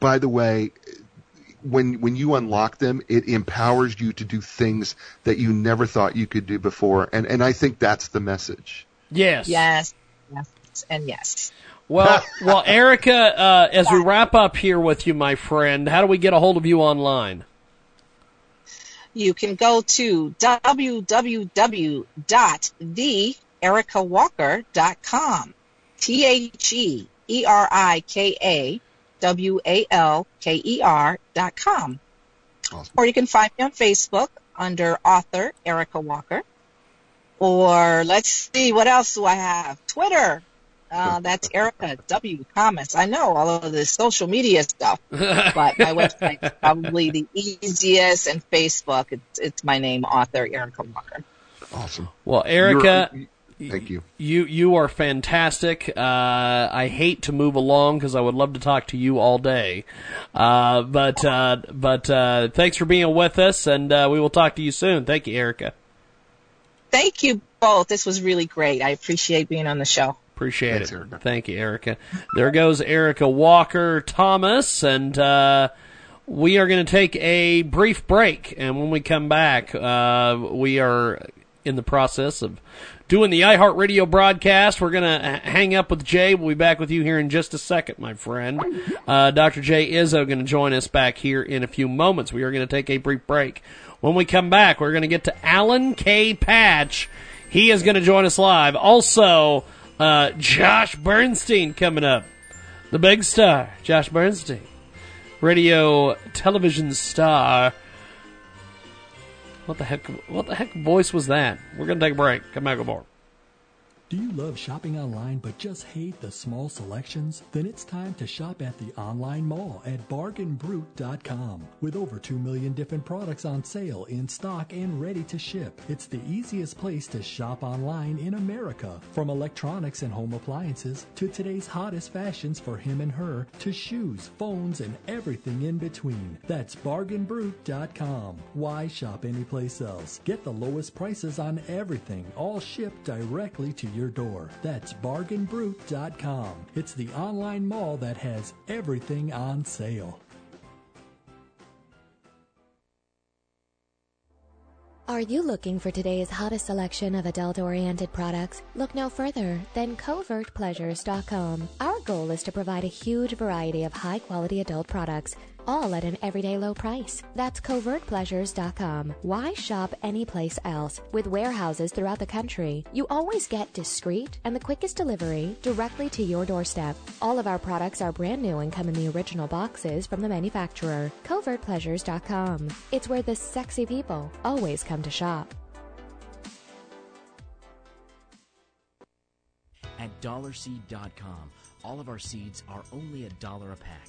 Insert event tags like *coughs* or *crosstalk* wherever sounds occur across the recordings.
By the way, when when you unlock them, it empowers you to do things that you never thought you could do before, and and I think that's the message. Yes. Yes. Yes. And yes. Well, *laughs* well, Erika, uh, as we wrap up here with you, my friend, how do we get a hold of you online? You can go to www.theerikawalker.com. T H E E R I K A W A L K E R dot com. Awesome. Or you can find me on Facebook under author Erika Walker. Or let's see, what else do I have? Twitter. Uh, that's Erika W. Thomas. I know all of this social media stuff, *laughs* but my website is probably the easiest, and Facebook, it's, it's my name, author Erika Walker. Awesome. Well, Erika, You're- thank you. you you are fantastic. Uh, I hate to move along because I would love to talk to you all day, uh, but uh, but uh, thanks for being with us, and uh, we will talk to you soon. Thank you, Erika. Thank you both. This was really great. I appreciate being on the show. Appreciate Thanks, it. Erika. Thank you, Erika. There goes Erika Walker Thomas, and uh, we are going to take a brief break. And when we come back, uh, we are in the process of doing the iHeartRadio broadcast. We're going to hang up with Jay. We'll be back with you here in just a second, my friend. Uh, Dr. Jay Izzo going to join us back here in a few moments. We are going to take a brief break. When we come back, we're going to get to Alan K. Patch. He is going to join us live. Also, uh, Josh Bernstein coming up. The big star, Josh Bernstein. Radio television star. What the heck what the heck voice was that? We're gonna take a break. Come back with more. Do you love shopping online but just hate the small selections? Then it's time to shop at the online mall at bargainbrute.com. With over 2 million different products on sale, in stock, and ready to ship, it's the easiest place to shop online in America. From electronics and home appliances to today's hottest fashions for him and her to shoes, phones, and everything in between. That's bargainbrute.com. Why shop anyplace else? Get the lowest prices on everything, all shipped directly to your door. That's bargainbrute.com. It's the online mall that has everything on sale. Are you looking for today's hottest selection of adult oriented products? Look no further than covertpleasures.com. Our goal is to provide a huge variety of high quality adult products, all at an everyday low price. That's covertpleasures.com. Why shop anyplace else? With warehouses throughout the country, you always get discreet and the quickest delivery directly to your doorstep. All of our products are brand new and come in the original boxes from the manufacturer. Covertpleasures.com. It's where the sexy people always come to shop. At dollarseed.com, all of our seeds are only a dollar a pack.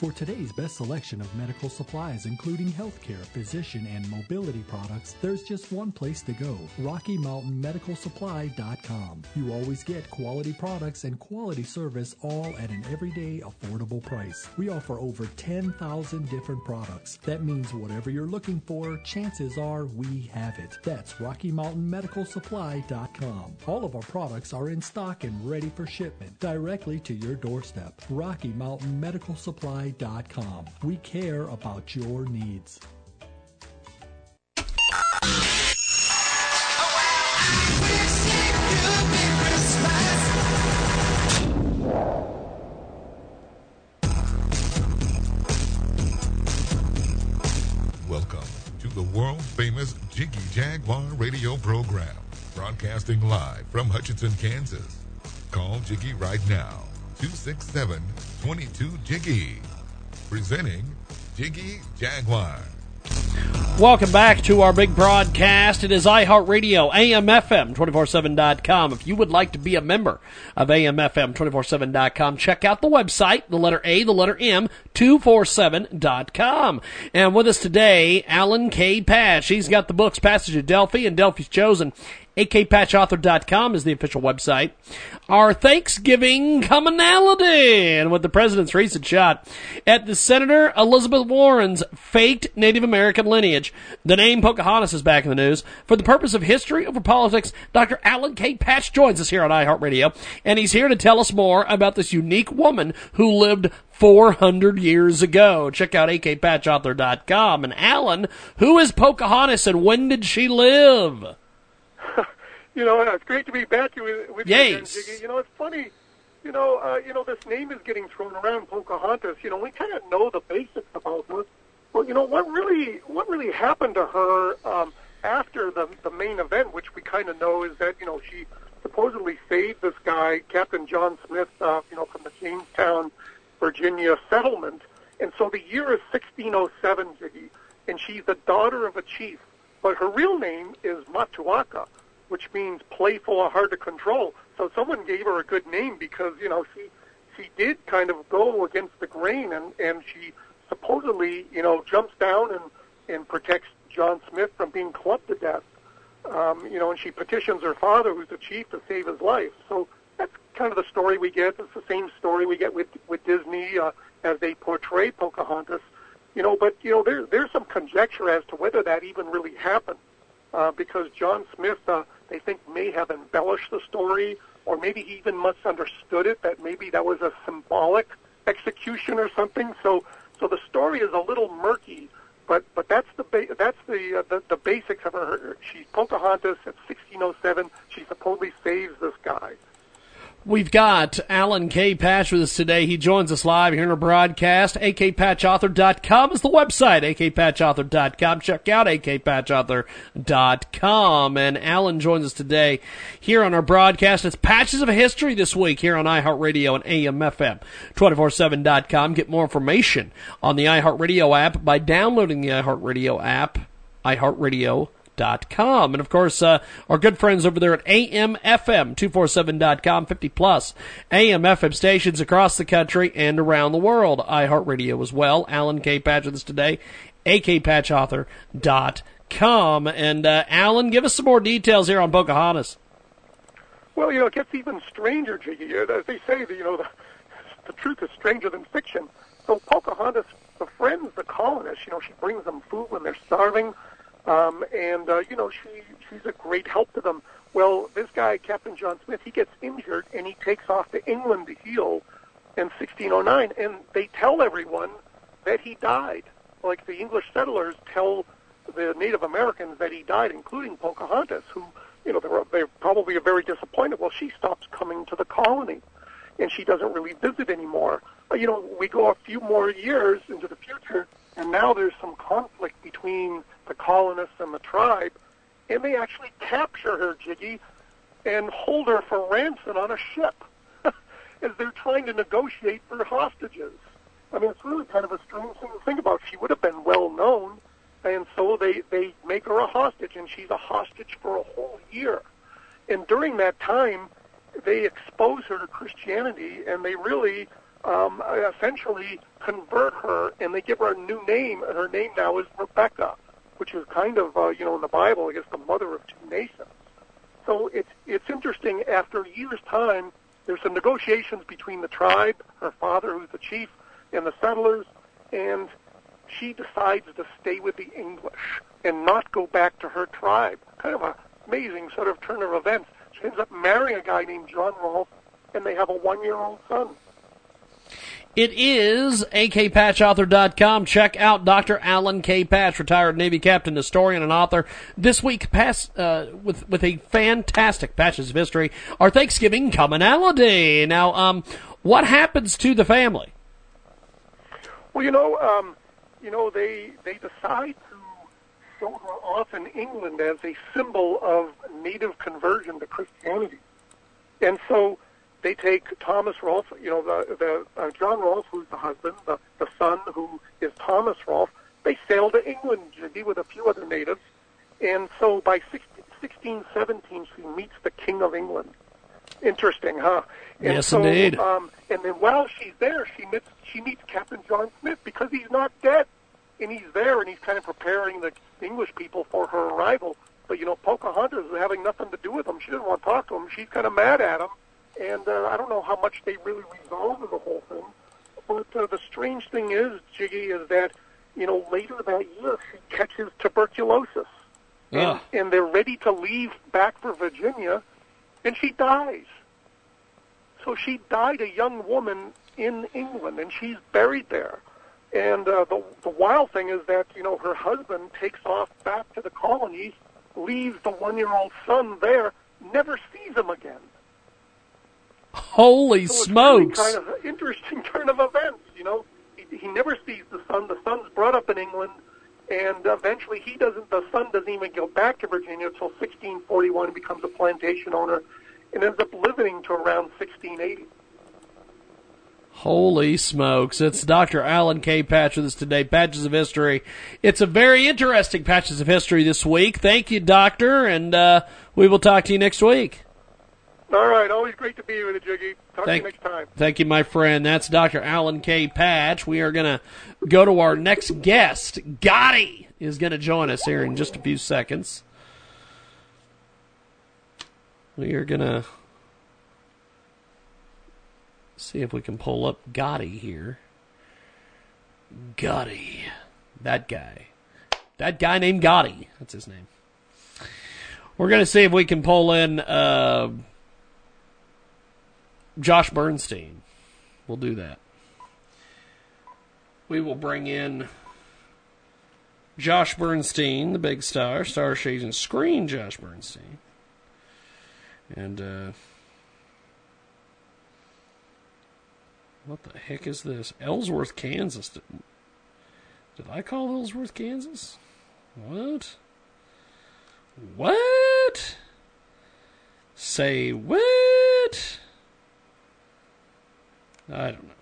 For today's best selection of medical supplies, including healthcare, physician, and mobility products, there's just one place to go RockyMountainMedicalSupply.com. You always get quality products and quality service all at an everyday affordable price. We offer over 10,000 different products. That means whatever you're looking for, chances are we have it. That's RockyMountainMedicalSupply.com. All of our products are in stock and ready for shipment directly to your doorstep. We care about your needs. Welcome to the world famous Jiggy Jaguar radio program, broadcasting live from Hutchinson, Kansas. Call Jiggy right now, 267 22 Jiggy. Presenting Jiggy Jaguar. Welcome back to our big broadcast. It is iHeartRadio, AMFM, 247.com. If you would like to be a member of AMFM, 247.com, check out the website, the letter A, the letter M, 247.com. And with us today, Alan K. Patch. He's got the books Passage of Delphi and Delphi's Chosen akpatchauthor.com is the official website. Our Thanksgiving commonality, and with the president's recent shot at the Senator Elizabeth Warren's faked Native American lineage, the name Pocahontas is back in the news. For the purpose of history over politics, Dr. Alan K. Patch joins us here on iHeartRadio, and he's here to tell us more about this unique woman who lived 400 years ago. Check out akpatchauthor.com. And Alan, who is Pocahontas and when did she live? *laughs* you know, it's great to be back with, with you again, Jiggy. You know, it's funny. You know, uh, you know, this name is getting thrown around, Pocahontas. You know, we kind of know the basics about her. Well, you know, what really, what really happened to her um, after the the main event, which we kind of know, is that you know she supposedly saved this guy, Captain John Smith, uh, you know, from the Jamestown, Virginia settlement, and so the year is 1607, Jiggy, and she's the daughter of a chief, but her real name is Matoaka which means playful or hard to control. So someone gave her a good name because you know she she did kind of go against the grain and and she supposedly you know jumps down and and protects John Smith from being clubbed to death. Um, you know, and she petitions her father, who's the chief, to save his life. So that's kind of the story we get. It's the same story we get with with Disney uh, as they portray Pocahontas. You know, but you know there there's some conjecture as to whether that even really happened, uh, because John Smith. Uh, they think may have embellished the story, or maybe he even misunderstood it. That maybe that was a symbolic execution or something. So, so the story is a little murky. But but that's the ba- that's the, uh, the the basics of her. She's Pocahontas at 1607. She supposedly saves this guy. We've got Alan K. Patch with us today. He joins us live here in our broadcast. AKPatchAuthor.com is the website. AKPatchAuthor.com. Check out AKPatchAuthor.com. And Alan joins us today here on our broadcast. It's Patches of History this week here on iHeartRadio and AMFM247.com. Get more information on the iHeartRadio app by downloading the iHeartRadio app, iHeartRadio.com amfm247.com. And of course, uh, our good friends over there at amfm247.com, 50 plus amfm stations across the country and around the world. iHeartRadio as well. Alan K. Patch with us today, akpatchauthor.com. And uh, Alan, give us some more details here on Pocahontas. Well, you know, it gets even stranger, Jiggy. Uh, as they say, you know, the, the truth is stranger than fiction. So Pocahontas befriends the colonists. You know, she brings them food when they're starving. Um, and uh, you know, she she's a great help to them. Well, this guy, Captain John Smith, he gets injured and he takes off to England to heal in 1609, and they tell everyone that he died. Like the English settlers tell the Native Americans that he died, including Pocahontas, who, you know, they're, they're probably very disappointed. Well, she stops coming to the colony, and she doesn't really visit anymore. You know, we go a few more years into the future, and now there's some conflict between the colonists and the tribe, and they actually capture her, Jiggy, and hold her for ransom on a ship *laughs* as they're trying to negotiate for hostages. I mean, it's really kind of a strange thing to think about. She would have been well known, and so they, they make her a hostage, and she's a hostage for a whole year. And during that time, they expose her to Christianity, and they really um, essentially convert her, and they give her a new name, and her name now is Rebecca, which is kind of, uh, you know, in the Bible, I guess, the mother of two nations. So it's it's interesting. After year's time, there's some negotiations between the tribe, her father, who's the chief, and the settlers, and she decides to stay with the English and not go back to her tribe. Kind of a amazing sort of turn of events. She ends up marrying a guy named John Rolfe, and they have a one-year-old son. It is akpatchauthor.com. Check out Dr. Alan K. Patch, retired Navy captain, historian, and author. This week, pass, uh, with with a fantastic patches of history, our Thanksgiving commonality. Now, um, what happens to the family? Well, you know, um, you know, they they decide to show her off in England as a symbol of native conversion to Christianity. And so they take Thomas Rolfe, you know, the, the uh, John Rolfe, who's the husband, the, the son, who is Thomas Rolfe. They sail to England, Jiggy, with a few other natives. And so by 16, 1617, she meets the King of England. Interesting, huh? And Yes, so, indeed. Um, and then while she's there, she meets she meets Captain John Smith because he's not dead, and he's there and he's kind of preparing the English people for her arrival. But you know, Pocahontas is having nothing to do with him. She doesn't want to talk to him. She's kind of mad at him, and uh, I don't know how much they really resolve the whole thing. But uh, the strange thing is, Jiggy, is that you know later that year she catches tuberculosis, and, and they're ready to leave back for Virginia, and she dies. So she died a young woman in England, and she's buried there. And uh, the the wild thing is that you know her husband takes off back to the colonies, leaves the one year old son there, never sees him again. Holy So it's smokes! Really kind of interesting *laughs* turn of events. You know, he, he never sees the son. The son's brought up in England, and eventually he doesn't. The son doesn't even go back to Virginia until 1641. He becomes a plantation owner, and ends up living to around 1680. Holy smokes. It's Dr. Alan K. Patch with us today, Patches of History. It's a very interesting Patches of History this week. Thank you, Doctor, and uh, we will talk to you next week. All right, always great to be with you, Jiggy. Talk Thank- to you next time. Thank you, my friend. That's Dr. Alan K. Patch. We are going to go to our next guest. Gotti is going to join us here in just a few seconds. We are going to see if we can pull up Gotti here. Gotti. That guy. That guy named Gotti. That's his name. We're going to see if we can pull in uh, Josh Bernstein. We'll do that. We will bring in Josh Bernstein, the big star, star shades and screen Josh Bernstein. And uh what the heck is this? Ellsworth, Kansas. Did, did I call Ellsworth, Kansas? What? What? Say what? I don't know.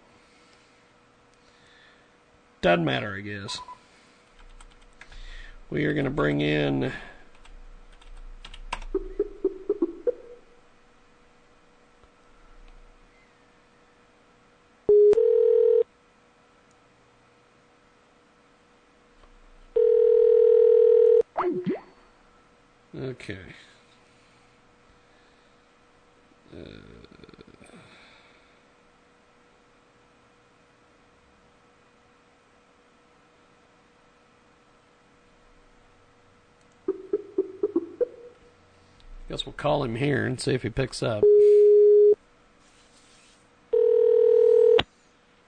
Doesn't matter, I guess. We are going to bring in. Okay. Guess we'll call him here and see if he picks up.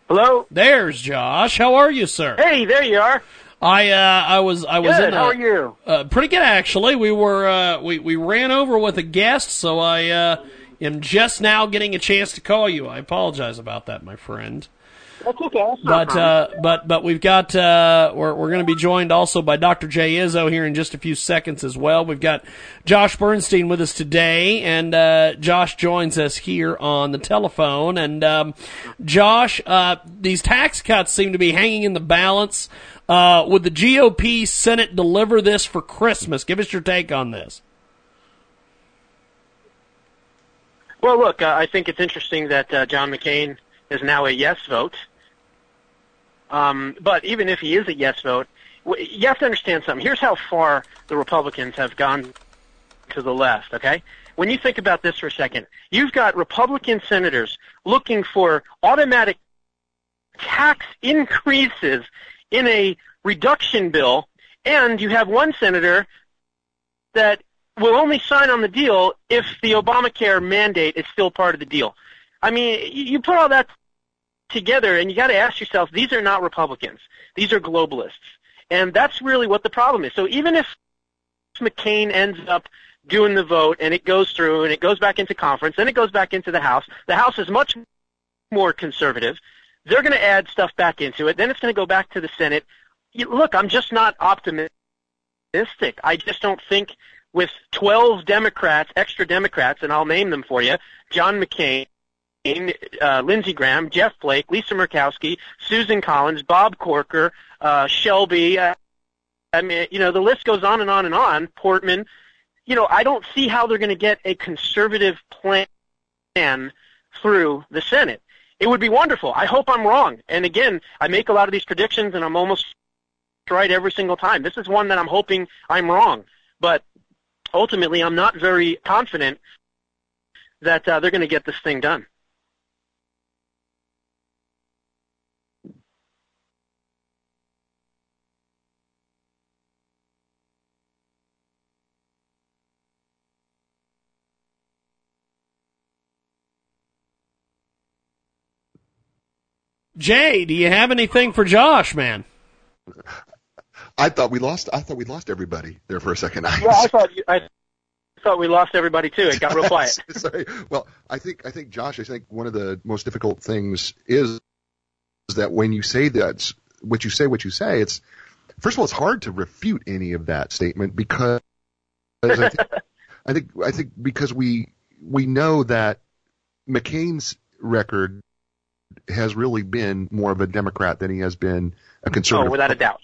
Hello. There's Josh. How are you, sir? Hey, there you are. I uh, I was I was Good. in. A, How are you? Uh, pretty good actually. We were uh, we we ran over with a guest, so I uh, am just now getting a chance to call you. I apologize about that, my friend. That's okay. That's But uh, but but we've got uh, we're we're going to be joined also by Dr. Jay Izzo here in just a few seconds as well. We've got Josh Bernstein with us today, and uh, Josh joins us here on the telephone. And um, Josh, uh, these tax cuts seem to be hanging in the balance. Uh, would the GOP Senate deliver this for Christmas? Give us your take on this. Well, look, uh, I think it's interesting that uh, John McCain is now a yes vote. Um, but even if he is a yes vote, you have to understand something. Here's how far the Republicans have gone to the left, okay? When you think about this for a second, you've got Republican senators looking for automatic tax increases in a reduction bill, and you have one senator that will only sign on the deal if the Obamacare mandate is still part of the deal. I mean, you you put all that together, and you got to ask yourself: these are not Republicans; these are globalists, and that's really what the problem is. So even if McCain ends up doing the vote and it goes through and it goes back into conference, then it goes back into the House. The House is much more conservative. They're going to add stuff back into it. Then it's going to go back to the Senate. Look, I'm just not optimistic. I just don't think with 12 Democrats, extra Democrats, and I'll name them for you, John McCain, uh, Lindsey Graham, Jeff Flake, Lisa Murkowski, Susan Collins, Bob Corker, uh, Shelby. Uh, I mean, you know, the list goes on and on and on. Portman. You know, I don't see how they're going to get a conservative plan through the Senate. It would be wonderful. I hope I'm wrong. And again, I make a lot of these predictions, and I'm almost right every single time. This is one that I'm hoping I'm wrong. But ultimately, I'm not very confident that uh, they're going to get this thing done. Jay, do you have anything for Josh, man? I thought we lost. I thought we lost everybody there for a second. *laughs* I, yeah, I thought you, I thought we lost everybody too. It got real *laughs* quiet. *laughs* Sorry. Well, I think I think Josh. I think one of the most difficult things is, is that when you say that what you say, what you say, it's first of all, it's hard to refute any of that statement because I think, I think I think because we we know that McCain's record has really been more of a Democrat than he has been a conservative. Oh, without a doubt.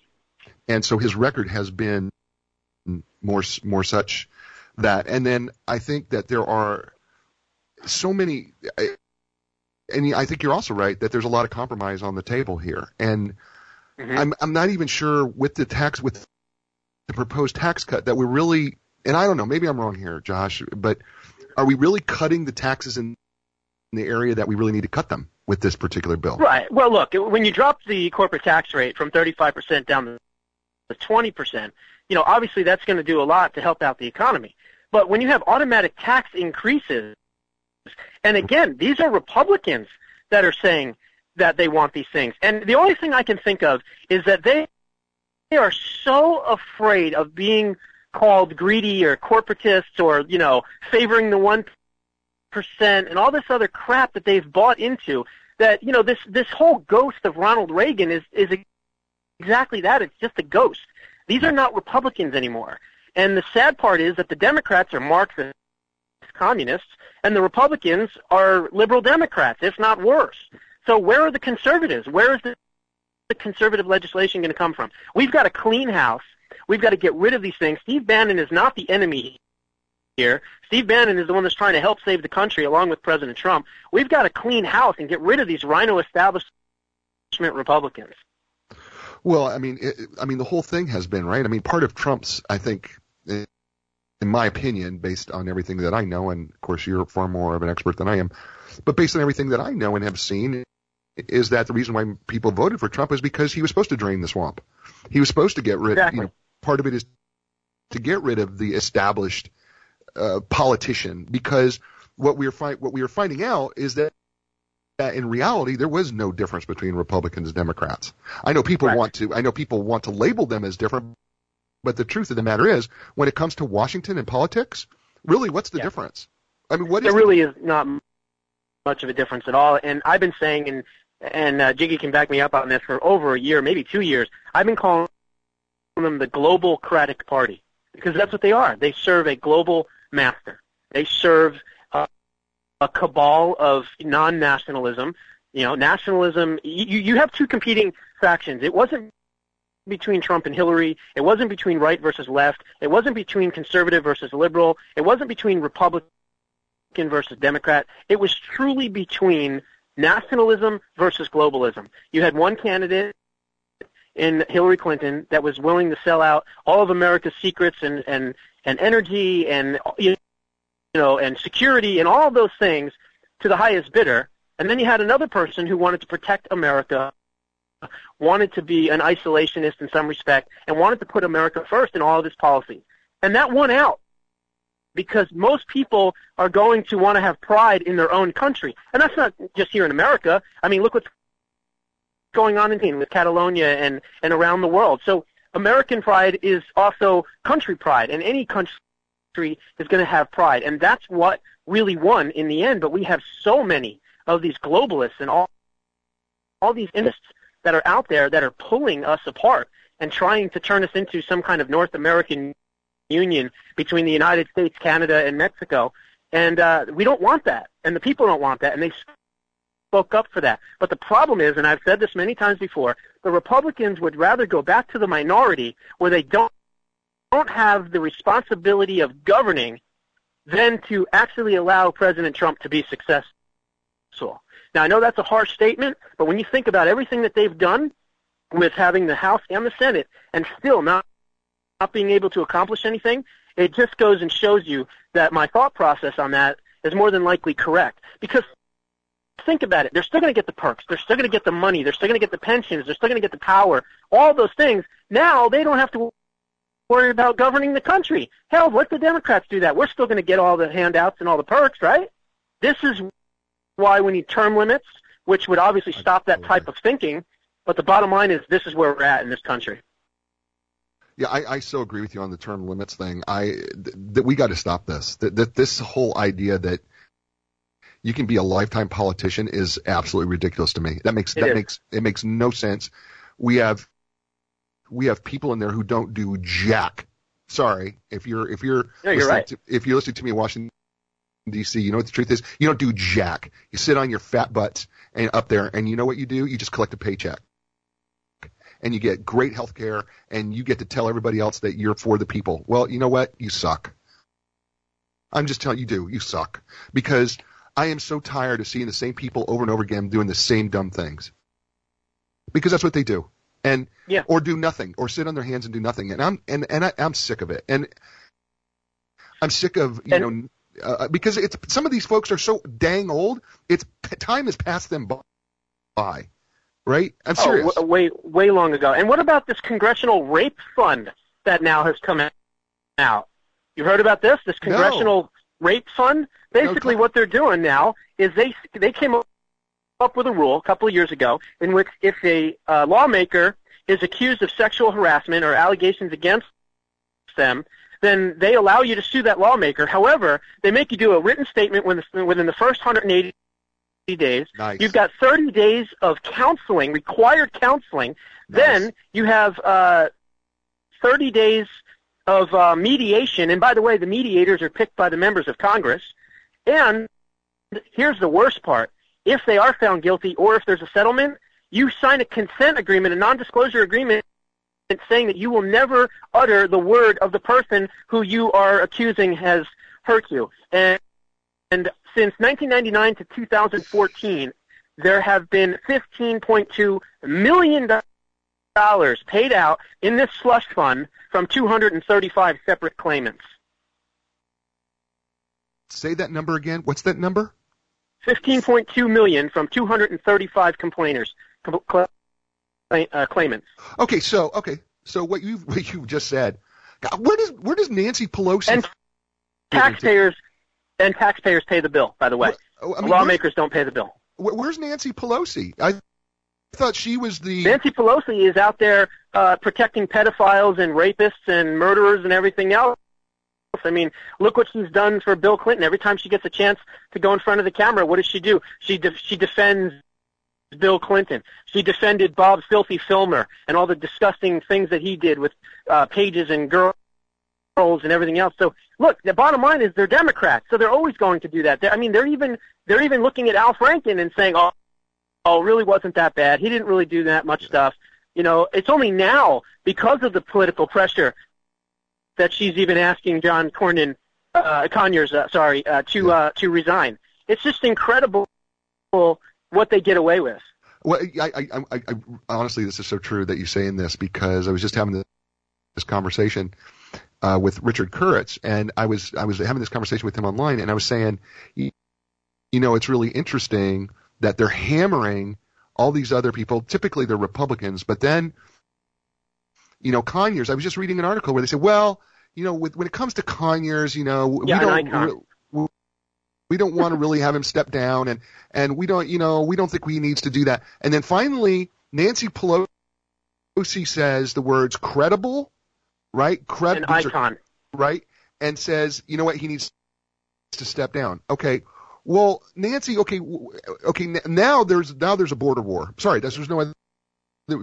And so his record has been more more such that. And then I think that there are so many. And I think you're also right that there's a lot of compromise on the table here. And mm-hmm. I'm I'm not even sure with the tax with the proposed tax cut that we're really. And I don't know. Maybe I'm wrong here, Josh. But are we really cutting the taxes in the area that we really need to cut them? With this particular bill. Right. Well, look, when you drop the corporate tax rate from 35% down to 20%, you know, obviously that's going to do a lot to help out the economy. But when you have automatic tax increases, and again, these are Republicans that are saying that they want these things. And the only thing I can think of is that they, they are so afraid of being called greedy or corporatists or, you know, favoring the one percent and all this other crap that they've bought into that you know this this whole ghost of Ronald Reagan is is exactly that. It's just a ghost. These are not Republicans anymore. And the sad part is that the Democrats are Marxist communists and the Republicans are liberal Democrats if not worse. So where are the conservatives? Where is the, the conservative legislation going to come from? We've got a clean house. We've got to get rid of these things. Steve Bannon is not the enemy here. Steve Bannon is the one that's trying to help save the country along with President Trump. We've got to clean house and get rid of these rhino establishment Republicans. Well, I mean, it, I mean, the whole thing has been right. I mean, part of Trump's, I think, in my opinion, based on everything that I know, and of course you're far more of an expert than I am, but based on everything that I know and have seen, is that the reason why people voted for Trump is because he was supposed to drain the swamp. He was supposed to get rid. Exactly. You know, part of it is to get rid of the established uh, politician because what we are fi- what we are finding out is that that in reality there was no difference between Republicans and Democrats. I know people right. want to I know people want to label them as different, but the truth of the matter is when it comes to Washington and politics, really what's the yeah. difference? I mean, what there is really the- is not much of a difference at all. And I've been saying, and and uh, Jiggy can back me up on this for over a year, maybe two years. I've been calling them the Global Cratic Party because that's what they are. They serve a global master. They serve uh, a cabal of non-nationalism. You know, nationalism. You you have two competing factions. It wasn't between Trump and Hillary. It wasn't between right versus left. It wasn't between conservative versus liberal. It wasn't between Republican versus Democrat. It was truly between nationalism versus globalism. You had one candidate in Hillary Clinton that was willing to sell out all of America's secrets and and and energy and you know and security and all those things to the highest bidder. And then you had another person who wanted to protect America, wanted to be an isolationist in some respect, and wanted to put America first in all of his policies. And that won out because most people are going to want to have pride in their own country. And that's not just here in America. I mean, look what's going on in with Catalonia and, and around the world. So American pride is also country pride, and any country is going to have pride, and that's what really won in the end. But we have so many of these globalists and all all these interests that are out there that are pulling us apart. and trying to turn us into some kind of North American union between the United States, Canada, and Mexico. And uh, we don't want that, and the people don't want that, and they spoke up for that. But the problem is, and I've said this many times before, the Republicans would rather go back to the minority where they don't don't have the responsibility of governing than to actually allow President Trump to be successful. Now I know that's a harsh statement, but when you think about everything that they've done with having the House and the Senate and still not not being able to accomplish anything, it just goes and shows you that my thought process on that is more than likely correct. Because think about it, they're still going to get the perks, they're still going to get the money, they're still going to get the pensions, they're still going to get the power, all those things. Now they don't have to worry about governing the country. Hell, let the Democrats do that. We're still going to get all the handouts and all the perks, right? This is why we need term limits, which would obviously stop that type of thinking. But the bottom line is this is where we're at in this country. Yeah, I, I so agree with you on the term limits thing. I that we got to stop this. That, that this whole idea that you can be a lifetime politician is absolutely ridiculous to me. That makes It that is. makes it makes no sense. We have we have people in there who don't do jack. Sorry, if you're if you're No, you're right. to, if you're listening to me in Washington D.C., you know what the truth is. You don't do jack. You sit on your fat butts and up there, and you know what you do? You just collect a paycheck, and you get great health care, and you get to tell everybody else that you're for the people. Well, you know what? You suck. I'm just telling you, do you suck because I am so tired of seeing the same people over and over again doing the same dumb things because that's what they do, and Yeah. or do nothing or sit on their hands and do nothing, and I'm and and I, I'm sick of it, and I'm sick of you And- know uh, because it's some of these folks are so dang old. It's time has passed them by, right? I'm serious. Oh, w- way way long ago. And what about this congressional rape fund that now has come out? You heard about this? This congressional rape fund. Basically, No, what they're doing now is they they came up with a rule a couple of years ago in which if a uh, lawmaker is accused of sexual harassment or allegations against them, then they allow you to sue that lawmaker. However, they make you do a written statement within the, within the first 180 days. Nice. You've got 30 days of counseling, required counseling. Then you have uh, 30 days of uh, mediation. And by the way, the mediators are picked by the members of Congress. And here's the worst part. If they are found guilty or if there's a settlement, you sign a consent agreement, a non-disclosure agreement saying that you will never utter the word of the person who you are accusing has hurt you. And, and since 1999 to 2014, there have been 15.2 million dollars paid out in this slush fund from 235 separate claimants. Say that number again. What's that number? 15.2 million from 235 complainers, com- uh, claimants. Okay, so okay, so what you what you just said. God, where does where does Nancy Pelosi? And taxpayers and taxpayers pay the bill. By the way, Oh, I mean, lawmakers don't pay the bill. where's Nancy Pelosi? I thought she was the. Nancy Pelosi is out there uh, protecting pedophiles and rapists and murderers and everything else. I mean, look what she's done for Bill Clinton. Every time she gets a chance to go in front of the camera, what does she do? She de- she defends Bill Clinton. She defended Bob Filthy Filner and all the disgusting things that he did with uh, pages and girls and everything else. So look, the bottom line is they're Democrats, so they're always going to do that. They're, I mean, they're even they're even looking at Al Franken and saying, "Oh, oh, really wasn't that bad. He didn't really do that much stuff." You know, it's only now because of the political pressure that she's even asking John Cornyn, uh, Conyers, uh, sorry, uh, to uh, to resign. It's just incredible what they get away with. Well, I, I, I, I, honestly, this is so true that you're saying this because I was just having this, this conversation uh, with Richard Kuritz, and I was I was having this conversation with him online, and I was saying, you know, it's really interesting that they're hammering all these other people. Typically, they're Republicans, but then, you know, Conyers. I was just reading an article where they said, well, you know, with, when it comes to Conyers, you know, Yeah, we don't. we- we don't want to really have him step down and and we don't you know we don't think he needs to do that and then finally nancy pelosi says the words credible right An Cred- are- icon. right and says you know what he needs to step down okay well nancy okay okay now there's now there's a border war sorry there's, there's no other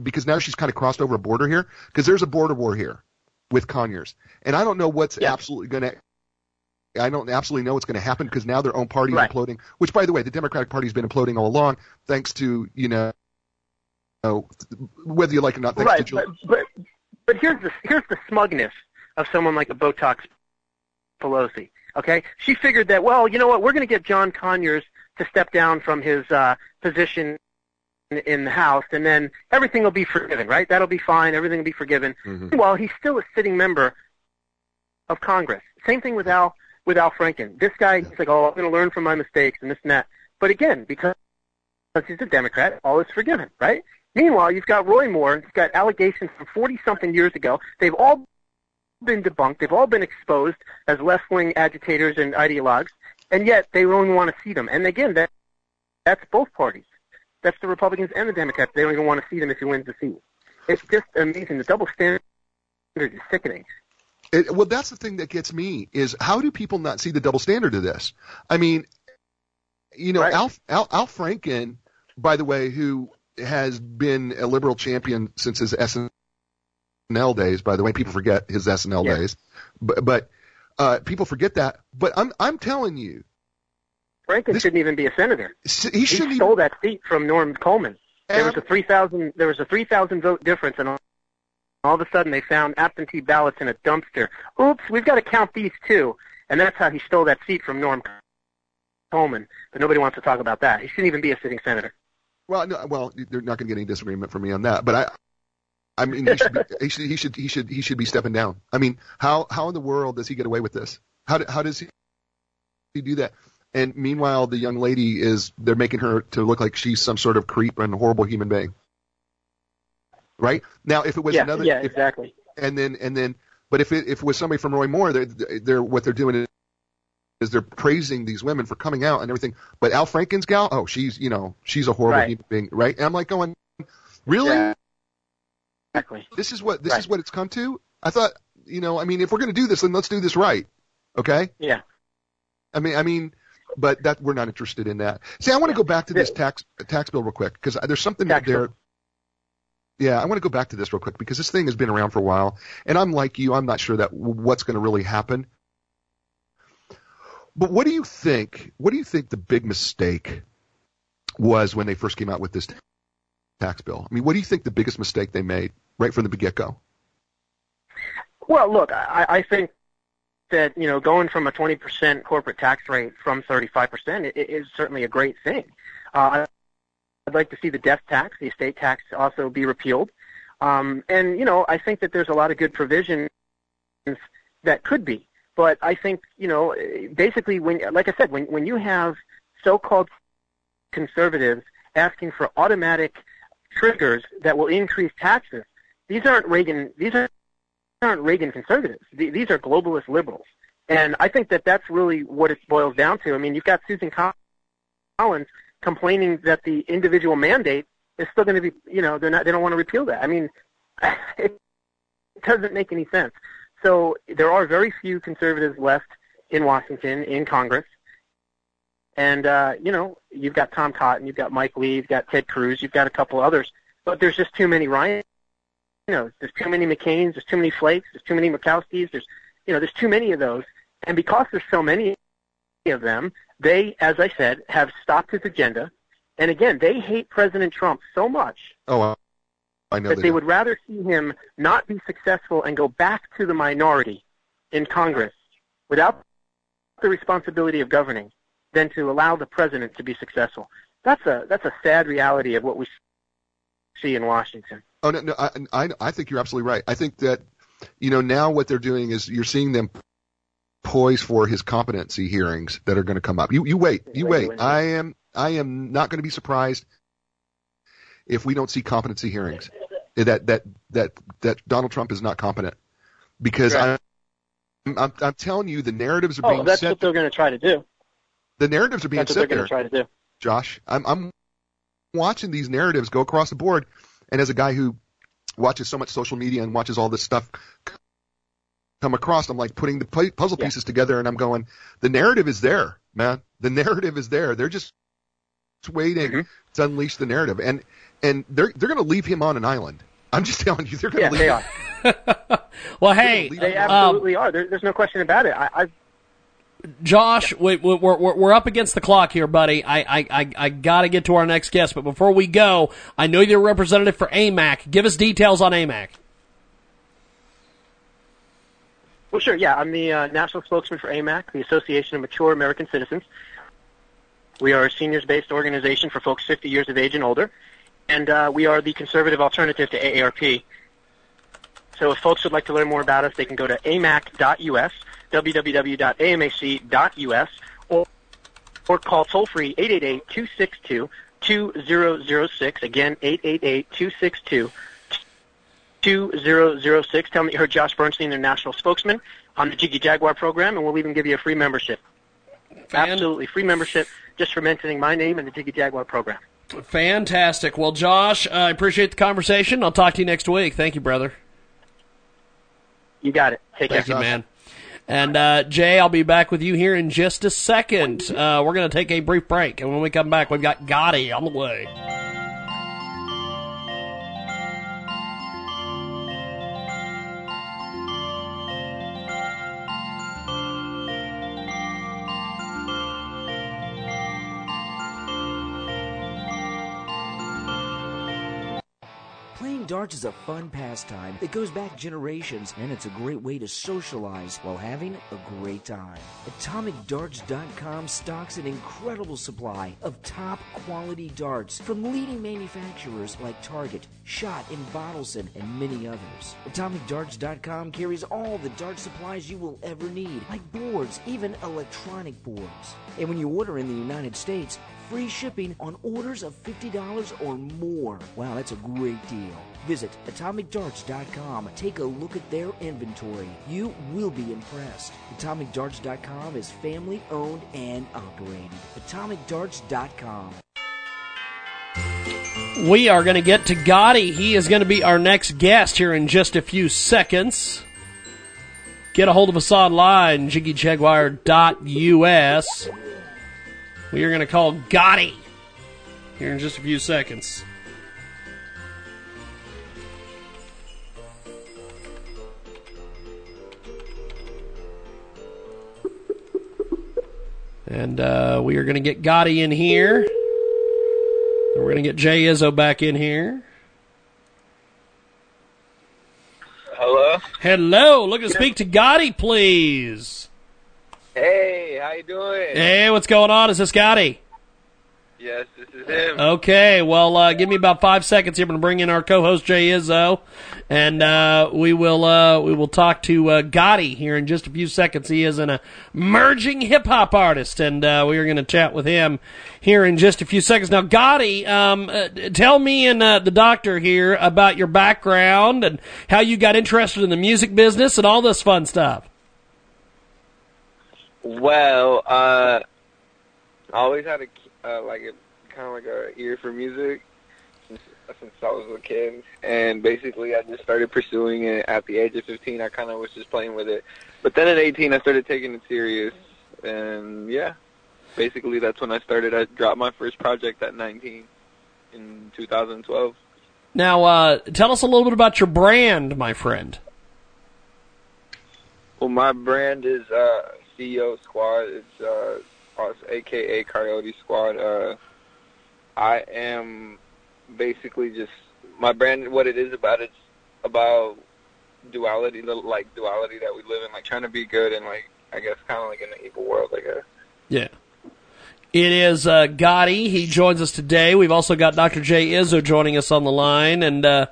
because now she's kind of crossed over a border here because there's a border war here with Conyers, and I don't know what's Yeah. absolutely going to. I don't absolutely know what's going to happen because now their own party Right. is imploding. Which, by the way, the Democratic Party's been imploding all along, thanks to you know, you know, whether you like it or not. Thanks to right, Jill- but, but but here's the here's the smugness of someone like a Botox Pelosi. Okay, she figured that well, you know what, we're going to get John Conyers to step down from his uh, position in, in the House, and then everything will be forgiven, right? That'll be fine. Everything will be forgiven. Mhm. Well, he's still a sitting member of Congress. Same thing with Al with Al Franken. This guy, he's like, oh, I'm going to learn from my mistakes and this and that. But again, because because he's a Democrat, all is forgiven, right? Meanwhile, you've got Roy Moore. He's got allegations from 40-something years ago. They've all been debunked. They've all been exposed as left-wing agitators and ideologues, and yet they don't even want to see them. And again, that that's both parties. That's the Republicans and the Democrats. They don't even want to see them if he wins the seat. It's just amazing. The double standard is sickening. It, well, that's the thing that gets me is how do people not see the double standard of this? I mean, you know, Right. Al, Al, Al Franken, by the way, who has been a liberal champion since his SNL days. By the way, people forget his SNL Yeah. days, but, but uh, people forget that. But I'm I'm telling you, Franken This- shouldn't even be a senator. he He shouldn't stole even. that seat from Norm Coleman. There was a three thousand. There was a three thousand vote difference, and all, all of a sudden they found absentee ballots in a dumpster. Oops, we've got to count these too, and that's how he stole that seat from Norm Coleman. But nobody wants to talk about that. He shouldn't even be a sitting senator. Well, no, well, they're not going to get any disagreement from me on that. But I, I mean, he should, be, he should, he should, he should, he should be stepping down. I mean, how, how in the world does he get away with this? How, do, how does he, do that? And meanwhile, the young lady is, they're making her to look like she's some sort of creep and horrible human being. Right now, if it was yeah, another, yeah, if, exactly. and then, and then, but if it, if it was somebody from Roy Moore, they're, they're, what they're doing is, is they're praising these women for coming out and everything. But Al Franken's gal, oh, she's, you know, she's a horrible Right. human being, right? And I'm like going, really? Yeah. Exactly. This is what this Right. is what it's come to. I thought, you know, I mean, if we're going to do this, then let's do this right. Okay? Yeah. I mean, I mean, but that we're not interested in that. See, I want to go back to this tax tax bill real quick because there's something Tax there. bill. Yeah, I want to go back to this real quick because this thing has been around for a while, and I'm like you, I'm not sure that what's going to really happen. But what do you think? What do you think the big mistake was when they first came out with this tax bill? I mean, what do you think the biggest mistake they made right from the get go? Well, look, I, I think that you know going from a 20% corporate tax rate from 35% is certainly a great thing. Uh, I'd like to see the death tax, the estate tax, also be repealed. Um, and you know, I think that there's a lot of good provisions that could be. But I think you know, basically, when like I said, when when you have so-called conservatives asking for automatic triggers that will increase taxes, these aren't Reagan. These are aren't Reagan conservatives. These are globalist liberals. And I think that that's really what it boils down to. I mean, you've got Susan Collins complaining that the individual mandate is still going to be, you know, they're not, they don't want to repeal that. I mean, *laughs* it doesn't make any sense. So there are very few conservatives left in Washington, in Congress. And, uh, you know, you've got Tom Cotton, you've got Mike Lee, you've got Ted Cruz, you've got a couple others, but there's just too many Ryan you know, there's too many McCains, there's too many Flakes, there's too many Murkowskis, there's, you know, there's too many of those. And because there's so many of them, they, as I said, have stopped his agenda. And again, they hate President Trump so much Oh, I- I know that they they would rather see him not be successful and go back to the minority in Congress without the responsibility of governing than to allow the president to be successful. That's a that's a sad reality of what we see in Washington. Oh no, no, I, I, I think you're absolutely right. I think that, you know, now what they're doing is you're seeing them poise for his competency hearings that are going to come up. You, you wait, you wait. I am, I am not going to be surprised if we don't see competency hearings. That that that that Donald Trump is not competent because Right. I'm, I'm I'm telling you the narratives are oh, being. Oh, that's set. what they're going to try to do. The narratives are being That's what they're set going there. to try to do. Josh. I'm I'm watching these narratives go across the board, and as a guy who watches so much social media and watches all this stuff come across, I'm like putting the pu- puzzle Yeah. pieces together, and I'm going, the narrative is there, man. The narrative is there. They're just waiting Mhm. to unleash the narrative, and and they're they're going to leave him on an island. I'm just *laughs* telling you, they're going to Yeah, to they leave. are. *laughs* Well, hey, They um, absolutely are. There, there's no question about it. I, I Josh, we, we, we're, we're up against the clock here, buddy. I I, I, I got to get to our next guest, but before we go, I know you're a representative for AMAC. Give us details on AMAC. Well, sure. Yeah, I'm the uh, national spokesman for AMAC, the Association of Mature American Citizens. We are a seniors-based organization for folks 50 years of age and older, and uh, we are the conservative alternative to AARP. So, if folks would like to learn more about us, they can go to amac.us, www.amac.us, or or call toll free 888-262-2006. Again, 888-262. 2006. Tell me you heard Josh Bernstein, their national spokesman, on the Jiggy Jaguar program, and we'll even give you a free membership. Absolutely free membership just for mentioning my name and the Jiggy Jaguar program. Fantastic. Well, Josh, I appreciate the conversation. I'll talk to you next week. Thank you, brother. You got it. Take Thank care. you, man. And uh, Jay, I'll be back with you here in just a second. Uh, we're going to take a brief break, and when we come back, we've got Gotti on the way. Darts is a fun pastime that goes back generations, and it's a great way to socialize while having a great time. AtomicDarts.com stocks an incredible supply of top quality darts from leading manufacturers like Target, Shot, and Bottelsen, and many others. AtomicDarts.com carries all the dart supplies you will ever need, like boards, even electronic boards. And when you order in the United States, free shipping on orders of $50 or more. Wow, that's a great deal. Visit AtomicDarts.com. Take a look at their inventory. You will be impressed. AtomicDarts.com is family owned and operated. AtomicDarts.com. We are going to get to Gotti. He is going to be our next guest here in just a few seconds. Get a hold of us online, jiggyjaguar.us. We are going to call Gotti here in just a few seconds. And uh, we are going to get Gotti in here. We're going to get Jay Izzo back in here. Hello. Hello, looking to speak to Gotti, please. Hey, how you doing? Hey, what's going on? Is this Gotti? Yes, this is him. Okay, well, uh, give me about five seconds here. I'm going to bring in our co-host Jay Izzo, and uh, we will uh, we will talk to uh, Gotti here in just a few seconds. He is an emerging hip hop artist, and uh, we are going to chat with him here in just a few seconds. Now, Gotti, um, uh, tell me and uh, the doctor here about your background and how you got interested in the music business and all this fun stuff. Well, uh, I always had a uh, like a kind of like a ear for music since, since I was a kid, and basically I just started pursuing it at the age of 15. I kind of was just playing with it, but then at 18 I started taking it serious, and yeah, basically that's when I started. I dropped my first project at 19 in 2012. Now, uh, tell us a little bit about your brand, my friend. Well, my brand is uh, CEO Squad. It's uh, us, aka Coyote Squad. Uh, I am basically just my brand. What it is about it's about duality, the like duality that we live in, like trying to be good and like I guess kind of like in the evil world, I guess. Yeah. It is uh, Gotti. He joins us today. We've also got Dr. Jay Izzo joining us on the line. And uh,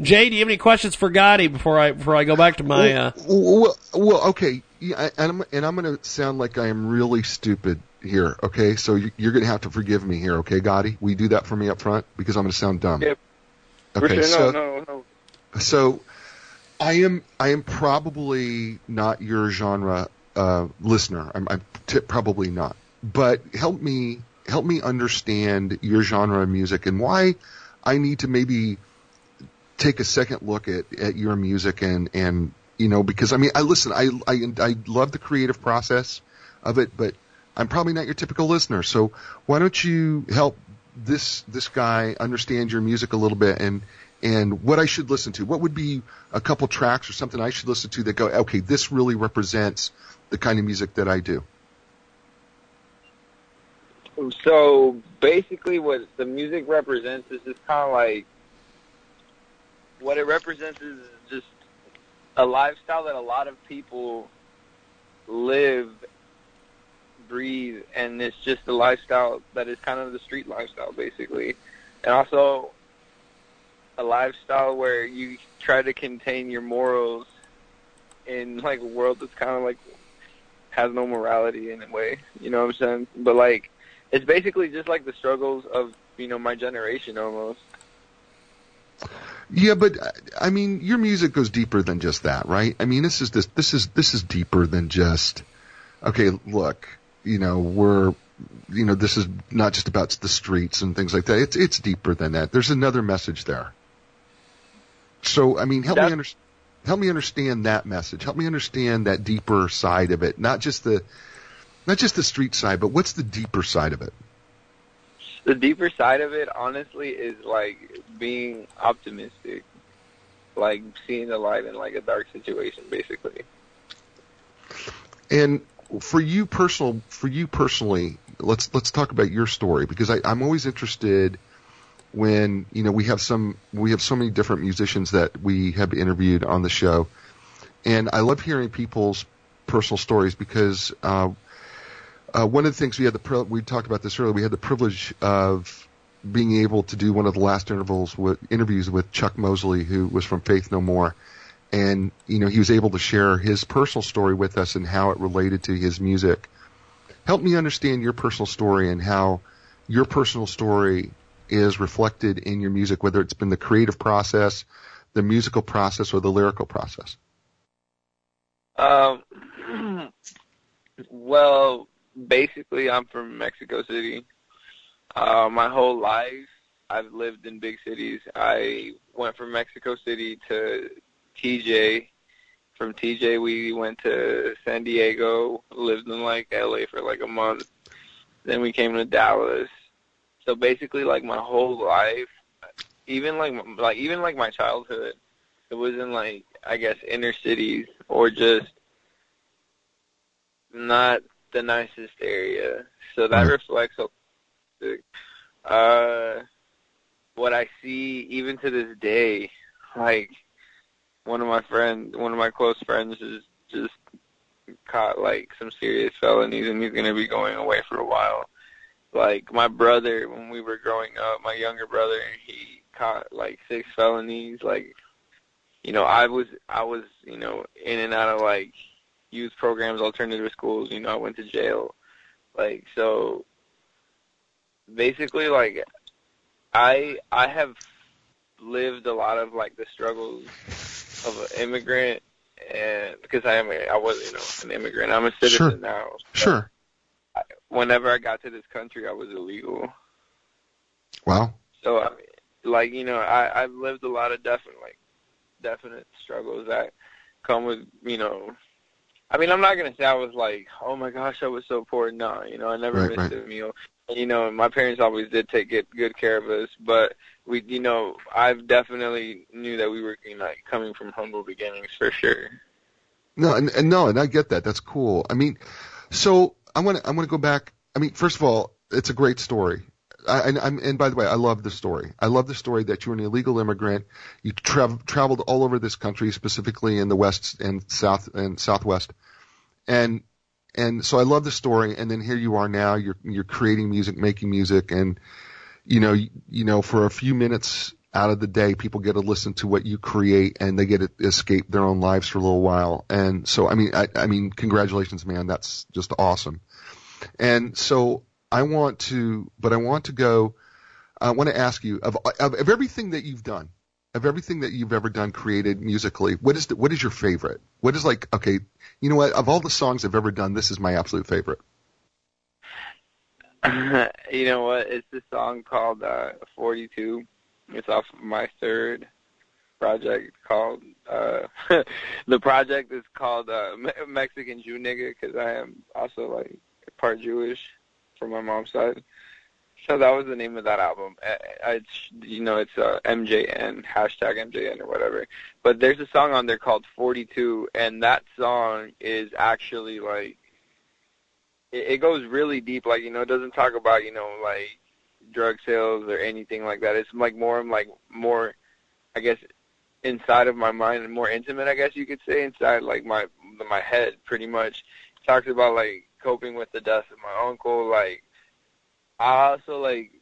Jay, do you have any questions for Gotti before I before I go back to my? Uh... Well, well, okay, yeah, and I'm and I'm going to sound like I am really stupid here. Okay, so you, you're going to have to forgive me here. Okay, Gotti, will you do that for me up front because I'm going to sound dumb. Yep. Okay, sure. so no, no, no. so I am I am probably not your genre uh, listener. I'm, I'm t- probably not. But help me help me understand your genre of music and why I need to maybe take a second look at, at your music and and you know because I mean I listen I I I love the creative process of it, but I'm probably not your typical listener. So why don't you help this this guy understand your music a little bit and and what I should listen to? What would be a couple tracks or something I should listen to that go, okay, this really represents the kind of music that I do? So basically, what the music represents is just kind of like what it represents is a lifestyle that a lot of people live, breathe, and it's just a lifestyle that is kind of the street lifestyle, basically, and also a lifestyle where you try to contain your morals in like a world that's kind of like has no morality in a way. You know what I'm saying? But like, it's basically just like the struggles of you know my generation almost. Yeah, but I mean, your music goes deeper than just that, right? I mean, this is this this is this is deeper than just okay. Look, you know, we're you know, this is not just about the streets and things like that. It's it's deeper than that. There's another message there. So, I mean, help me understand. Help me understand that message. Help me understand that deeper side of it. Not just the, not just the street side, but what's the deeper side of it? The deeper side of it, honestly, is like being optimistic, like seeing the light in like a dark situation, basically. And for you personal, for you personally, let's let's talk about your story because I, I'm always interested when you know we have some we have so many different musicians that we have interviewed on the show, and I love hearing people's personal stories because uh, uh, one of the things we had the we talked about this earlier we had the privilege of being able to do one of the last intervals with interviews with Chuck Mosley who was from Faith No More and you know he was able to share his personal story with us and how it related to his music help me understand your personal story and how your personal story is reflected in your music, whether it's been the creative process, the musical process, or the lyrical process? Um, *clears throat* well, basically, I'm from Mexico City. Uh, my whole life, I've lived in big cities. I went from Mexico City to TJ. From TJ, we went to San Diego, lived in like LA for like a month. Then we came to Dallas, so basically, like my whole life, even like like even like my childhood, it was in like I guess inner cities or just not the nicest area. So that reflects uh what I see even to this day. Like one of my friends, one of my close friends, is just caught like some serious felonies, and he's gonna be going away for a while like my brother when we were growing up, my younger brother, he caught like six felonies. Like, you know, I was I was you know in and out of like youth programs, alternative schools. You know, I went to jail. Like so, basically, like I I have lived a lot of like the struggles of an immigrant, and because I am a, I was you know an immigrant, I'm a citizen sure. now. Sure whenever I got to this country, I was illegal. Wow. So I mean, like you know, I I've lived a lot of definite like definite struggles that come with you know. I mean, I'm not gonna say I was like, oh my gosh, I was so poor. No, you know, I never Right, missed right. a meal. You know, my parents always did take good good care of us, but we, you know, I've definitely knew that we were, you know, like coming from humble beginnings for sure. No, and, and no, and I get that. That's cool. I mean, so I want to I want to go back. I mean, first of all, it's a great story. I, and, by the way, I love the story. I love the story that you're an illegal immigrant. You tra- traveled all over this country, specifically in the west and south and southwest, and and so I love the story. And then here you are now. You're you're creating music, making music, and you know you, you know for a few minutes out of the day, people get to listen to what you create, and they get to escape their own lives for a little while. And so, I mean, I, I mean, congratulations, man. That's just awesome. And so I want to, but I want to go, I want to ask you of, of, of everything that you've done, of everything that you've ever done created musically, what is the, what is your favorite? What is like, okay, you know what, of all the songs I've ever done, this is my absolute favorite. *laughs* you know what? It's this song called uh, 42. It's off of my third project called uh *laughs* the project is called uh Me- Mexican Jew nigga because I am also like part Jewish from my mom's side. So that was the name of that album. It's you know it's uh, MJN hashtag MJN or whatever. But there's a song on there called 42, and that song is actually like it, it goes really deep. Like you know, it doesn't talk about you know like drug sales or anything like that. It's like more like more, I guess, inside of my mind and more intimate. I guess you could say inside like my my head, pretty much. It talks about like coping with the death of my uncle, like I also like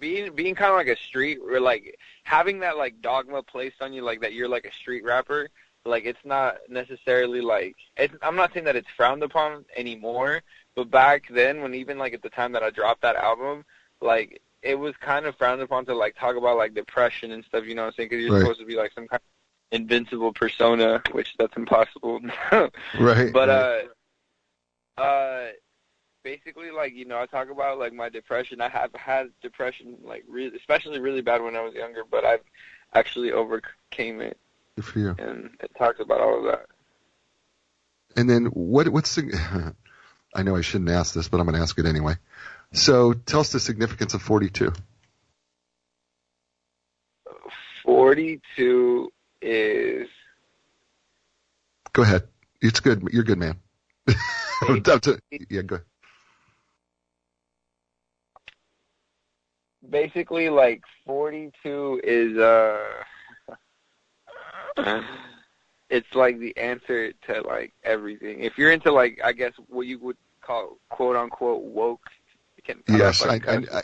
being being kind of like a street or like having that like dogma placed on you like that you're like a street rapper like it's not necessarily like it's, I'm not saying that it's frowned upon anymore but back then when even like at the time that I dropped that album like it was kind of frowned upon to like talk about like depression and stuff you know what I'm saying because you're Right. supposed to be like some kind of invincible persona which that's impossible *laughs* Right. but right. uh uh basically like you know i talk about like my depression i have had depression like really especially really bad when i was younger but i've actually overcame it Good for you. and it talks about all of that And then what? What's the? *laughs* I know I shouldn't ask this, but I'm going to ask it anyway. So tell us the significance of 42. 42 is Go ahead. It's good. You're good, man. *laughs* To- yeah, go. Ahead. basically like 42 is uh it's like the answer to like everything if you're into like i guess what you would call quote unquote woke can Yes, I, I, I,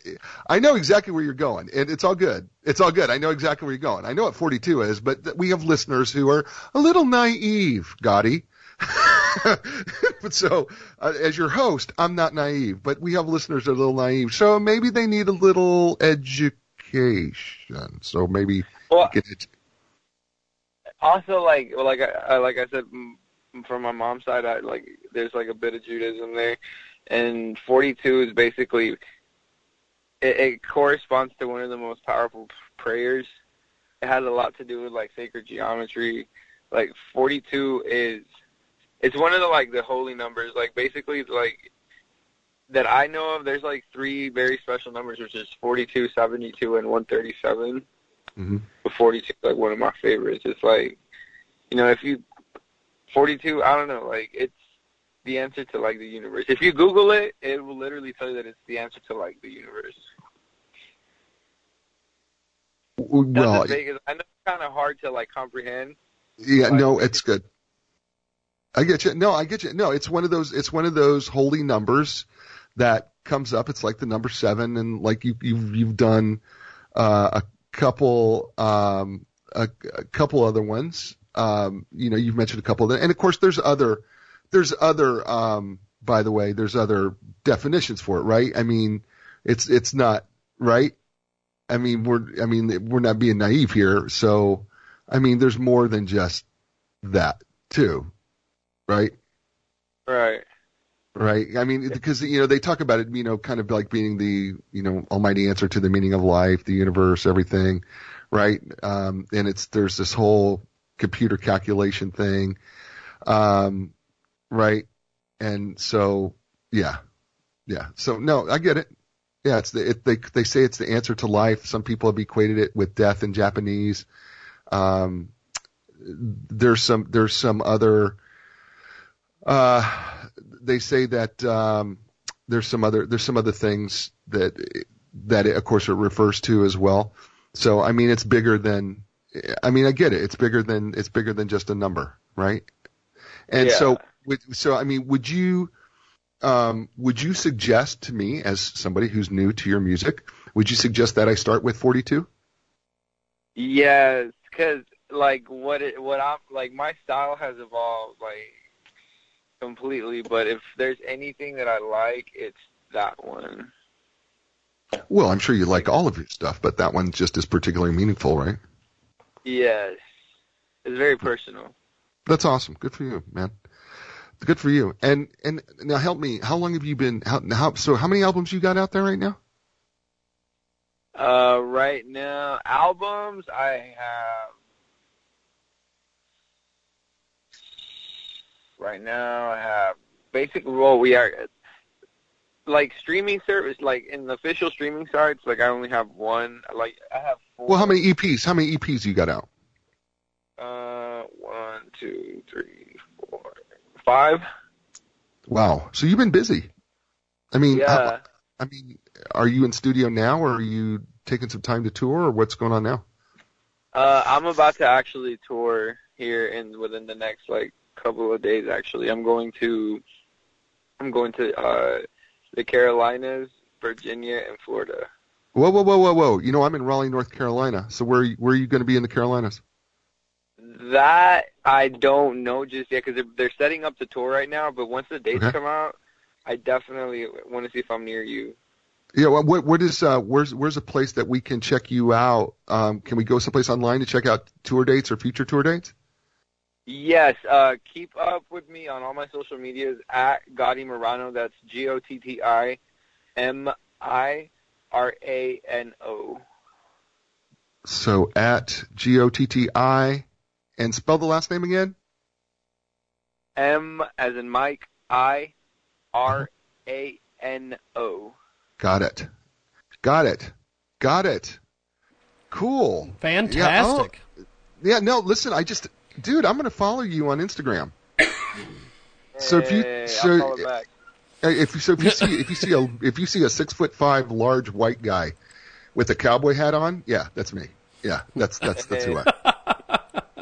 I know exactly where you're going, and it's all good. It's all good. I know exactly where you're going. I know what 42 is, but th- we have listeners who are a little naive, Gotti. *laughs* but so, uh, as your host, I'm not naive, but we have listeners that are a little naive, so maybe they need a little education. So maybe Well, also like well, like I, I like I said from my mom's side, I like there's like a bit of Judaism there, and 42 is basically it, it corresponds to one of the most powerful prayers. It has a lot to do with like sacred geometry. Like 42 is it's one of the like the holy numbers. Like basically like that I know of. There's like three very special numbers, which is 42, 72, and 137 Mhm. but 42 is like one of my favorites. It's like, you know, if you 42, I don't know, like it's the answer to like the universe. If you Google it, it will literally tell you that it's the answer to like the universe. That's well, as big as I know. It's kind of hard to like comprehend. Yeah, no, it's good. I get you. No, I get you. No, it's one of those. It's one of those holy numbers that comes up. It's like the number seven, and like you you've you've done uh, a couple um, a, a couple other ones. Um, you know, you've mentioned a couple of them, and of course, there's other there's other. Um, by the way, there's other definitions for it, right? I mean, it's it's not right. I mean, we're I mean we're not being naive here, so. I mean, there's more than just that too, right? Right. Right. I mean, because you know they talk about it, you know, kind of like being the you know almighty answer to the meaning of life, the universe, everything, right? Um, and it's there's this whole computer calculation thing, um, right? And so, yeah, yeah. So no, I get it. Yeah, it's the it, they they say it's the answer to life. Some people have equated it with death in Japanese. Um, there's some there's some other. Uh, they say that um, there's some other there's some other things that that it, of course it refers to as well. So I mean it's bigger than I mean I get it. It's bigger than it's bigger than just a number, right? And Yeah. so so I mean would you um, would you suggest to me as somebody who's new to your music, would you suggest that I start with 42? Yes, because like what it what I'm like my style has evolved like completely. But if there's anything that I like, it's that one. Well, I'm sure you like all of your stuff, but that one just is particularly meaningful, right? Yes, it's very personal. That's awesome. Good for you, man. Good for you. And and now help me. How long have you been? How, how so? How many albums you got out there right now? Uh, right now, albums I have. Right now, I have basically. Well, we are. like streaming service, like in the official streaming sites, like I only have one. Like I have four. Well, how many EPs? How many EPs you got out? Uh, one, two, three, four, five. Wow. So you've been busy. I mean, Yeah. I, I mean, are you in studio now, or are you taking some time to tour, or what's going on now? Uh, I'm about to actually tour here in within the next like couple of days. Actually, I'm going to I'm going to uh the Carolinas, Virginia, and Florida. Whoa, whoa, whoa, whoa, whoa! You know, I'm in Raleigh, North Carolina. So where where are you going to be in the Carolinas? That I don't know just yet because they're, they're setting up the tour right now. But once the dates Okay. come out, I definitely want to see if I'm near you. Yeah. Well, what what is uh where's where's a place that we can check you out? Um, can we go someplace online to check out tour dates or future tour dates? Yes, uh, keep up with me on all my social medias at Gotti Mirano. That's G O T T I M I R A N O. So at G O T T I, and spell the last name again. M as in Mike, I R A N O. Got it. Got it. Got it. Cool. Fantastic. Yeah, oh, yeah, no, listen, I just dude, I'm gonna follow you on Instagram. *coughs* So if you Hey, so follow back. Hey, if you so if you see if you see a *laughs* if you see a six foot five large white guy with a cowboy hat on, yeah, that's me. Yeah, that's that's that's who I. *laughs*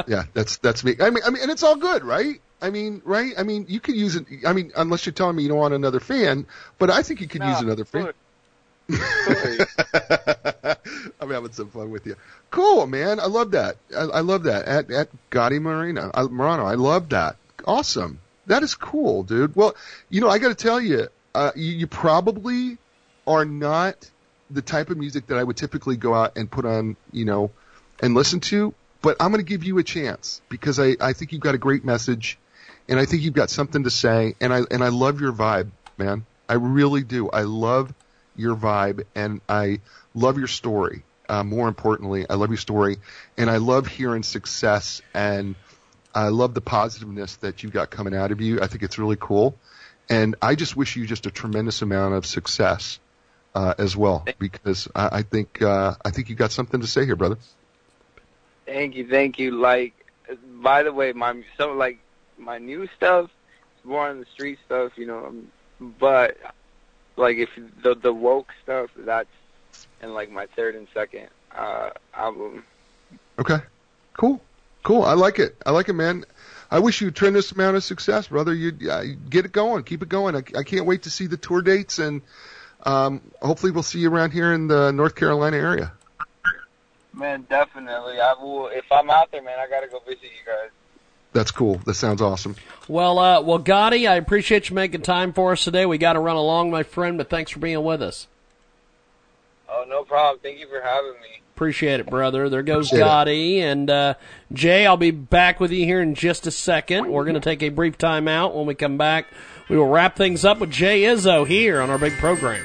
Yeah, that's that's me. I mean, I mean, and it's all good, right? I mean, right? I mean, you could use it. I mean, unless you're telling me you don't want another fan, but I think you could use another fan. *laughs* I'm having some fun with you. Cool, man. I love that. I, I love that. At at Gotti Marino, I, Mirano. I love that. Awesome. That is cool, dude. Well, you know, I got to tell you, uh, you, you probably are not the type of music that I would typically go out and put on, you know, and listen to. But I'm going to give you a chance because I, I think you've got a great message, and I think you've got something to say, and I and I love your vibe, man. I really do. I love your vibe, and I love your story. Uh, more importantly, I love your story, and I love hearing success, and I love the positiveness that you got coming out of you. I think it's really cool, and I just wish you just a tremendous amount of success uh, as well, because I, I think uh, I think you got something to say here, brother. Thank you, thank you. Like, by the way, my some like my new stuff more on the street stuff, you know. um, But like, if the the woke stuff, that's in like my third and second uh album. Okay. Cool. Cool. I like it. I like it, man. I wish you a tremendous amount of success, brother. You uh, get it going. Keep it going. I, I can't wait to see the tour dates, and um, hopefully we'll see you around here in the North Carolina area. Man, definitely. I will. If I'm out there, man, I gotta go visit you guys. That's cool. That sounds awesome. Well, uh, well, Gotti, I appreciate you making time for us today. We got to run along, my friend, but thanks for being with us. Oh, no problem. Thank you for having me. Appreciate it, brother. There goes Appreciate it. Gotti. And uh, Jay, I'll be back with you here in just a second. We're going to take a brief time out. When we come back, we will wrap things up with Jay Izzo here on our big program.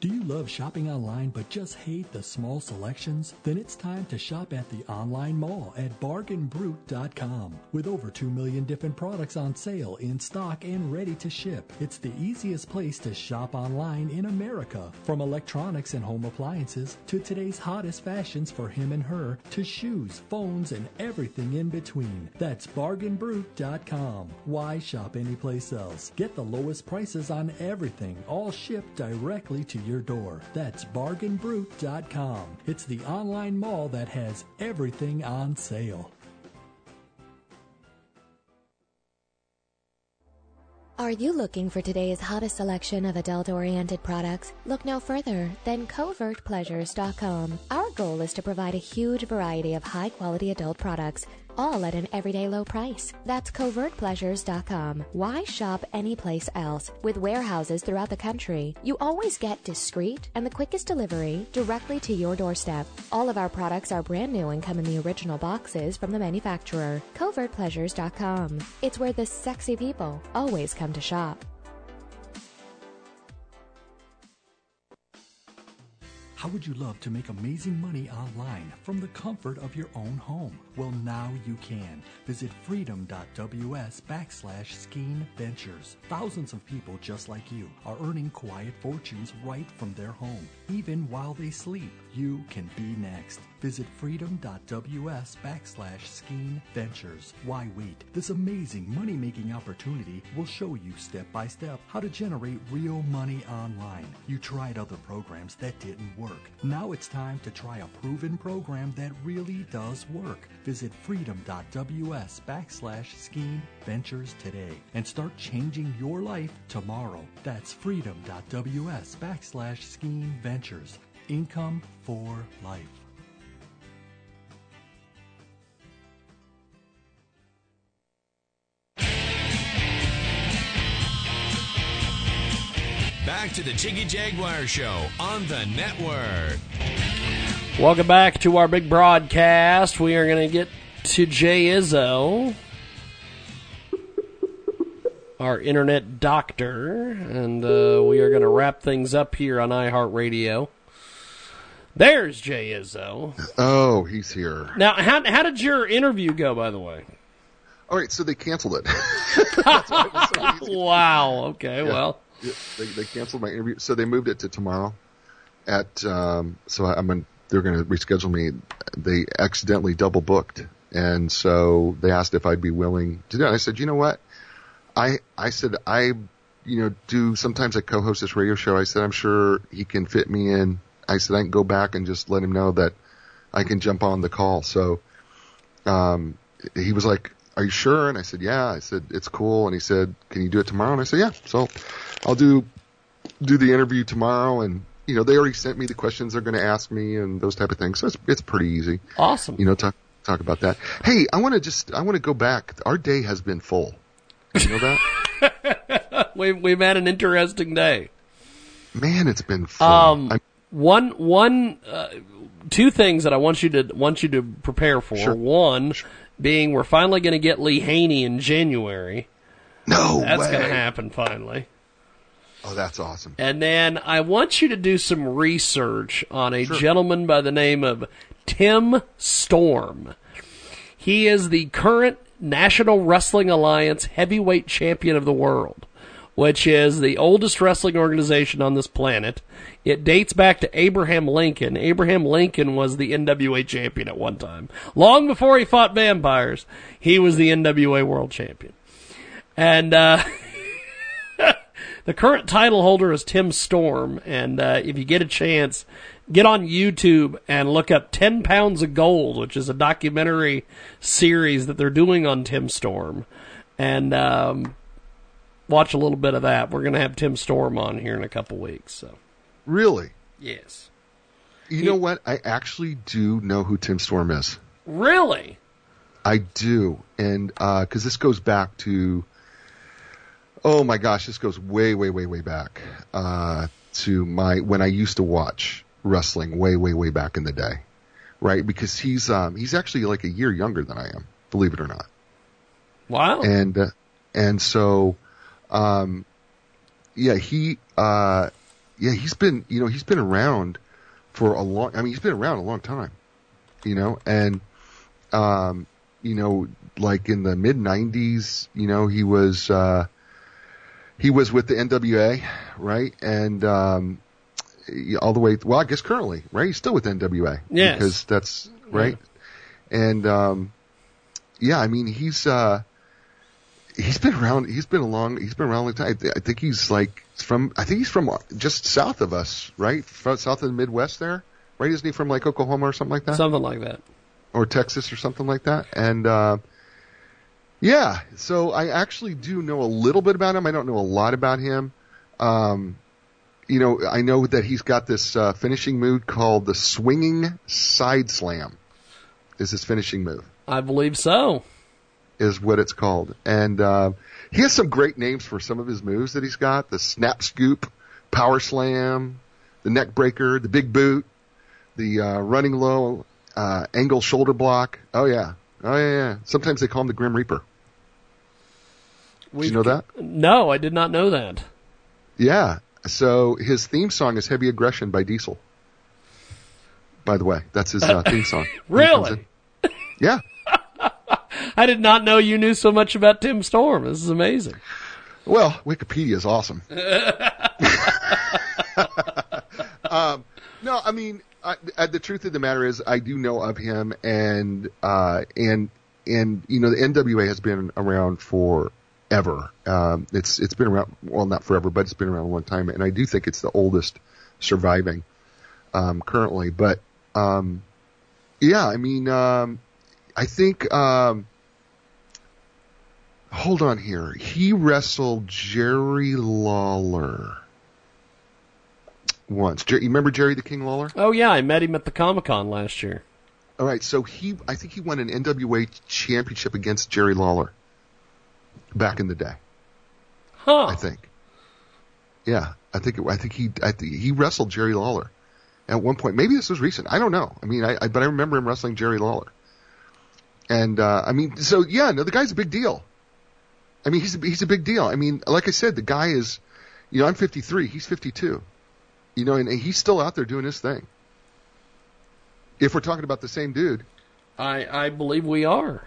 Do you love shopping online but just hate the small selections? Then it's time to shop at the online mall at bargainbrute.com. With over 2 million different products on sale, in stock, and ready to ship, it's the easiest place to shop online in America. From electronics and home appliances to today's hottest fashions for him and her to shoes, phones, and everything in between. That's bargainbrute.com. Why shop anyplace else? Get the lowest prices on everything, all shipped directly to your door. That's bargainbrute.com. It's the online mall that has everything on sale. Are you looking for today's hottest selection of adult oriented products? Look no further than covertpleasures.com. Our goal is to provide a huge variety of high quality adult products, all at an everyday low price. That's covertpleasures.com. Why shop anyplace else? With warehouses throughout the country, you always get discreet and the quickest delivery directly to your doorstep. All of our products are brand new and come in the original boxes from the manufacturer. Covertpleasures.com. It's where the sexy people always come to shop. How would you love to make amazing money online from the comfort of your own home? Well, now you can. Visit freedom.ws backslash Skeen Ventures. Thousands of people just like you are earning quiet fortunes right from their home, even while they sleep. You can be next. Visit freedom.ws backslash Skeen Ventures. Why wait? This amazing money making opportunity will show you step by step how to generate real money online. You tried other programs that didn't work. Now it's time to try a proven program that really does work. Visit freedom.ws backslash Skeen Ventures today and start changing your life tomorrow. That's freedom.ws backslash Skeen Ventures. Income for life. Back to the Jiggy Jaguar Show on the network. Welcome back to our big broadcast. We are going to get to Jay Izzo, our internet doctor, and uh, we are going to wrap things up here on iHeartRadio. There's Jay Izzo. Oh, he's here. Now, how how did your interview go? By the way. All right, so they canceled it. *laughs* *laughs* wow. Okay. Yeah. Well. Yeah, they, they canceled my interview, so they moved it to tomorrow. At um, so I'm they're going to reschedule me. They accidentally double booked, and so they asked if I'd be willing to do it. I said, you know what? I I said I you know do sometimes I co-host this radio show. I said I'm sure he can fit me in. I said I can go back and just let him know that I can jump on the call. So um, he was like, "Are you sure?" And I said, "Yeah." I said, "It's cool." And he said, "Can you do it tomorrow?" And I said, "Yeah." So I'll do do the interview tomorrow, and you know they already sent me the questions they're going to ask me and those type of things. So it's it's pretty easy. Awesome. You know, talk talk about that. Hey, I want to just I want to go back. Our day has been full. You know that? *laughs* we we've had an interesting day. Man, it's been fun. Um, one one uh, two things that I want you to want you to prepare for. Sure. One being we're finally going to get Lee Haney in January. No That's going to happen finally. oh, that's awesome. And then I want you to do some research on a Sure. gentleman by the name of Tim Storm. He is the current National Wrestling Alliance heavyweight champion of the world, which is the oldest wrestling organization on this planet. It dates back to Abraham Lincoln. Abraham Lincoln was the NWA champion at one time. Long before he fought vampires, he was the NWA world champion. And, uh, *laughs* the current title holder is Tim Storm, and uh, if you get a chance, get on YouTube and look up 10 Pounds of Gold, which is a documentary series that they're doing on Tim Storm, and um, watch a little bit of that. We're going to have Tim Storm on here in a couple weeks. So Really? yes, You know what? I actually do know who Tim Storm is. really, I do, and because this goes back to, oh my gosh, this goes way, way, way, way back uh, to my when I used to watch wrestling, way, way, way back in the day, right? Because he's um, he's actually like a year younger than I am, believe it or not, wow, and uh, and so, um, yeah, he uh, yeah, he's been you know he's been around for a long. I mean, he's been around a long time, you know, and um, you know, like in the mid '90s, you know, he was uh, he was with the NWA, right, and um, all the way. Well, I guess currently, right, he's still with NWA, Yes. because that's right, and um, yeah, I mean, he's uh, he's been around. He's been a long. He's been around a long time. I I think he's like from. I think he's from just south of us, right? From south of the Midwest, there, right? Isn't he from like Oklahoma or something like that? Something like that. or Texas or something like that. And uh, yeah, so I actually do know a little bit about him. I don't know a lot about him. Um, you know, I know that he's got this uh, finishing move called the swinging side slam. Is his finishing move? I believe so. Is what it's called, and uh, he has some great names for some of his moves that he's got: the snap scoop, power slam, the neck breaker, the big boot, the uh, running low, uh, angle shoulder block. Oh yeah, oh yeah, yeah. Sometimes they call him the Grim Reaper. Did you know that? No, I did not know that. Yeah. So his theme song is "Heavy Aggression" by Diesel. By the way, that's his uh, *laughs* theme song. When he comes Really? Yeah. *laughs* I did not know you knew so much about Tim Storm. This is amazing. Well, Wikipedia is awesome. *laughs* um, no, I mean, I, uh, the truth of the matter is, I do know of him, and uh, and and you know, the NWA has been around forever. Um, it's it's been around, well, not forever, but it's been around a long time, and I do think it's the oldest surviving um, currently. But um, yeah, I mean, um, I think. Um, hold on here. He wrestled Jerry Lawler once. Jer- you remember Jerry the King Lawler? Oh yeah, I met him at the Comic Con last year. All right, so he, I think he won an NWA championship against Jerry Lawler back in the day. Huh. I think. Yeah, I think it, I think he I think he wrestled Jerry Lawler at one point. Maybe this was recent. I don't know. I mean, I, I but I remember him wrestling Jerry Lawler. And uh, I mean, so yeah, no, the guy's a big deal. I mean, he's a, he's a big deal. I mean, like I said, the guy is, you know, I'm 53, he's 52. You know, and, and he's still out there doing his thing. If we're talking about the same dude, I I believe we are.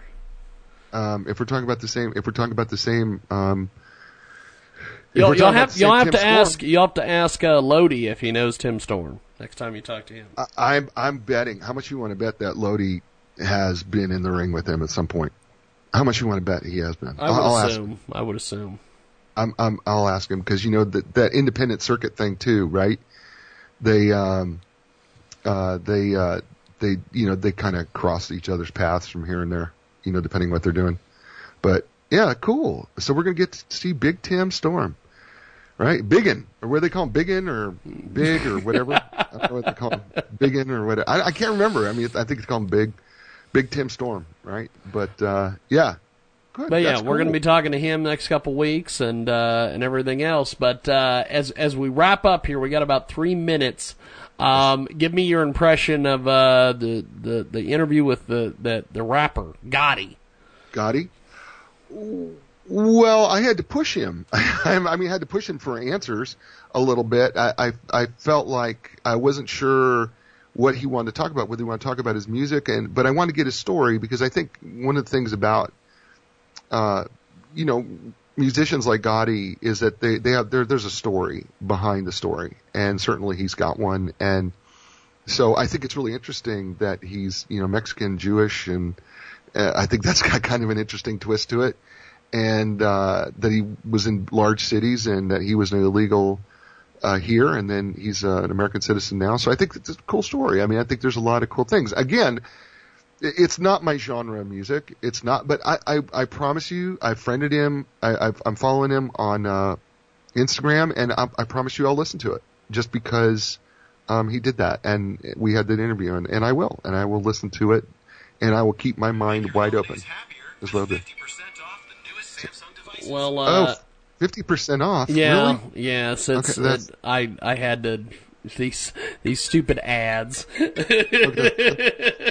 Um, if we're talking about the same, if we're talking about the same, um, You'll, you'll have you'll have Tim to Storm, ask you'll have to ask uh, Lodi if he knows Tim Storm next time you talk to him. I, I'm I'm betting. How much you want to bet that Lodi has been in the ring with him at some point? How much you want to bet he has been? I would I'll assume. I would assume. I'm, I'm I'll ask him because you know that that independent circuit thing too, right? They um uh they uh they you know they kind of cross each other's paths from here and there, you know, depending what they're doing. But yeah, cool. So we're gonna get to see Big Tim Storm, right? Biggin or what do they call him, Biggin or Big or whatever. *laughs* I don't know what they call him, Biggin or whatever. I, I can't remember. I mean, I think it's called Big, Big Tim Storm, right? But uh yeah, good. But yeah, That's we're going to be talking to him next couple weeks and uh, and everything else. But uh, as as we wrap up here, we got about three minutes. Um, give me your impression of uh, the, the the interview with the the, the rapper Gotti. Gotti. Well, I had to push him. *laughs* I mean, I had to push him for answers a little bit. I, I, I felt like I wasn't sure what he wanted to talk about, whether he wanted to talk about his music, and but I wanted to get his story because I think one of the things about, uh, you know, musicians like Gotti is that they they have there there's a story behind the story, and certainly he's got one, and so I think it's really interesting that he's you know Mexican, Jewish, and uh, I think that's *laughs* got kind of an interesting twist to it, and uh, that he was in large cities and that he was an illegal uh, here, and then he's uh, an American citizen now. So I think it's a cool story. I mean, I think there's a lot of cool things. Again, it's not my genre of music. It's not, but I I, I promise you, I friended him. I, I've, I'm following him on uh, Instagram, and I, I promise you, I'll listen to it just because um, he did that, and we had that interview, and, and I will, and I will listen to it, and I will keep my mind wide open. Is what I'll do. Well, uh, oh, 50% off. yeah, Really? yeah. Since Okay, that's- uh, I I had to these these stupid ads.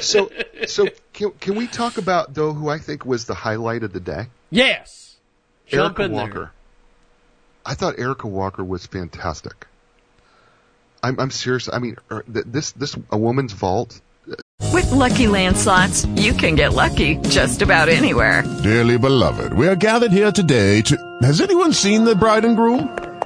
So, so can, can we talk about though who I think was the highlight of the day? yes, jump Erika Walker. there. I thought Erika Walker was fantastic. I'm, I'm serious. I mean, er, this this a woman's vault. With Lucky Land slots, you can get lucky just about anywhere. Dearly beloved, we are gathered here today to. Has anyone seen the bride and groom?